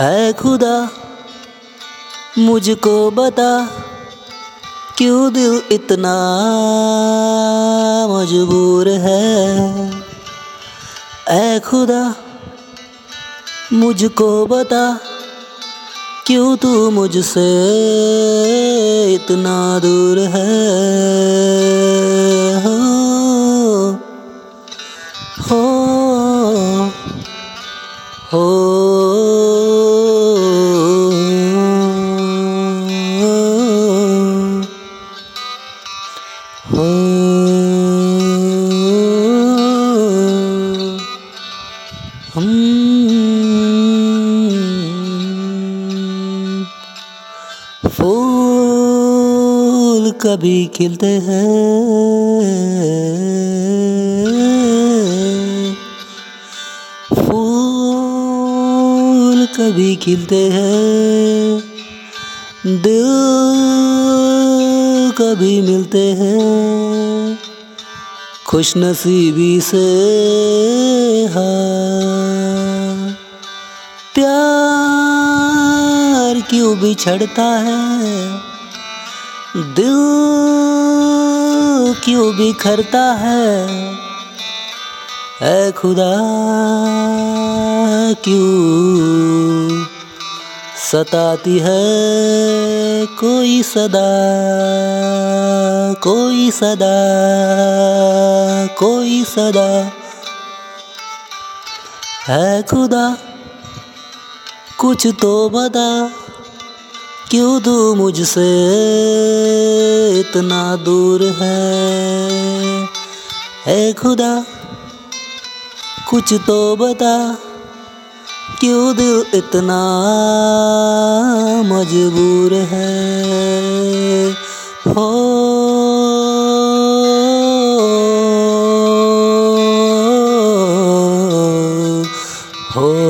ऐ खुदा, मुझको बता, क्यों दिल इतना मजबूर है? ऐ खुदा, मुझको बता, क्यों तू मुझसे इतना दूर है? फूल कभी खिलते हैं। फूल कभी खिलते हैं। दिल कभी मिलते हैं। खुश नसीबी से है। प्यार क्यों बिछड़ता है? दिल क्यों बिखरता है? ऐ खुदा, क्यों सताती है कोई सदा? कोई सदा कोई सदा। है खुदा, कुछ तो बता। क्यों तू मुझसे इतना दूर है? है खुदा, कुछ तो बता। क्यों दिल इतना मजबूर है? हो हो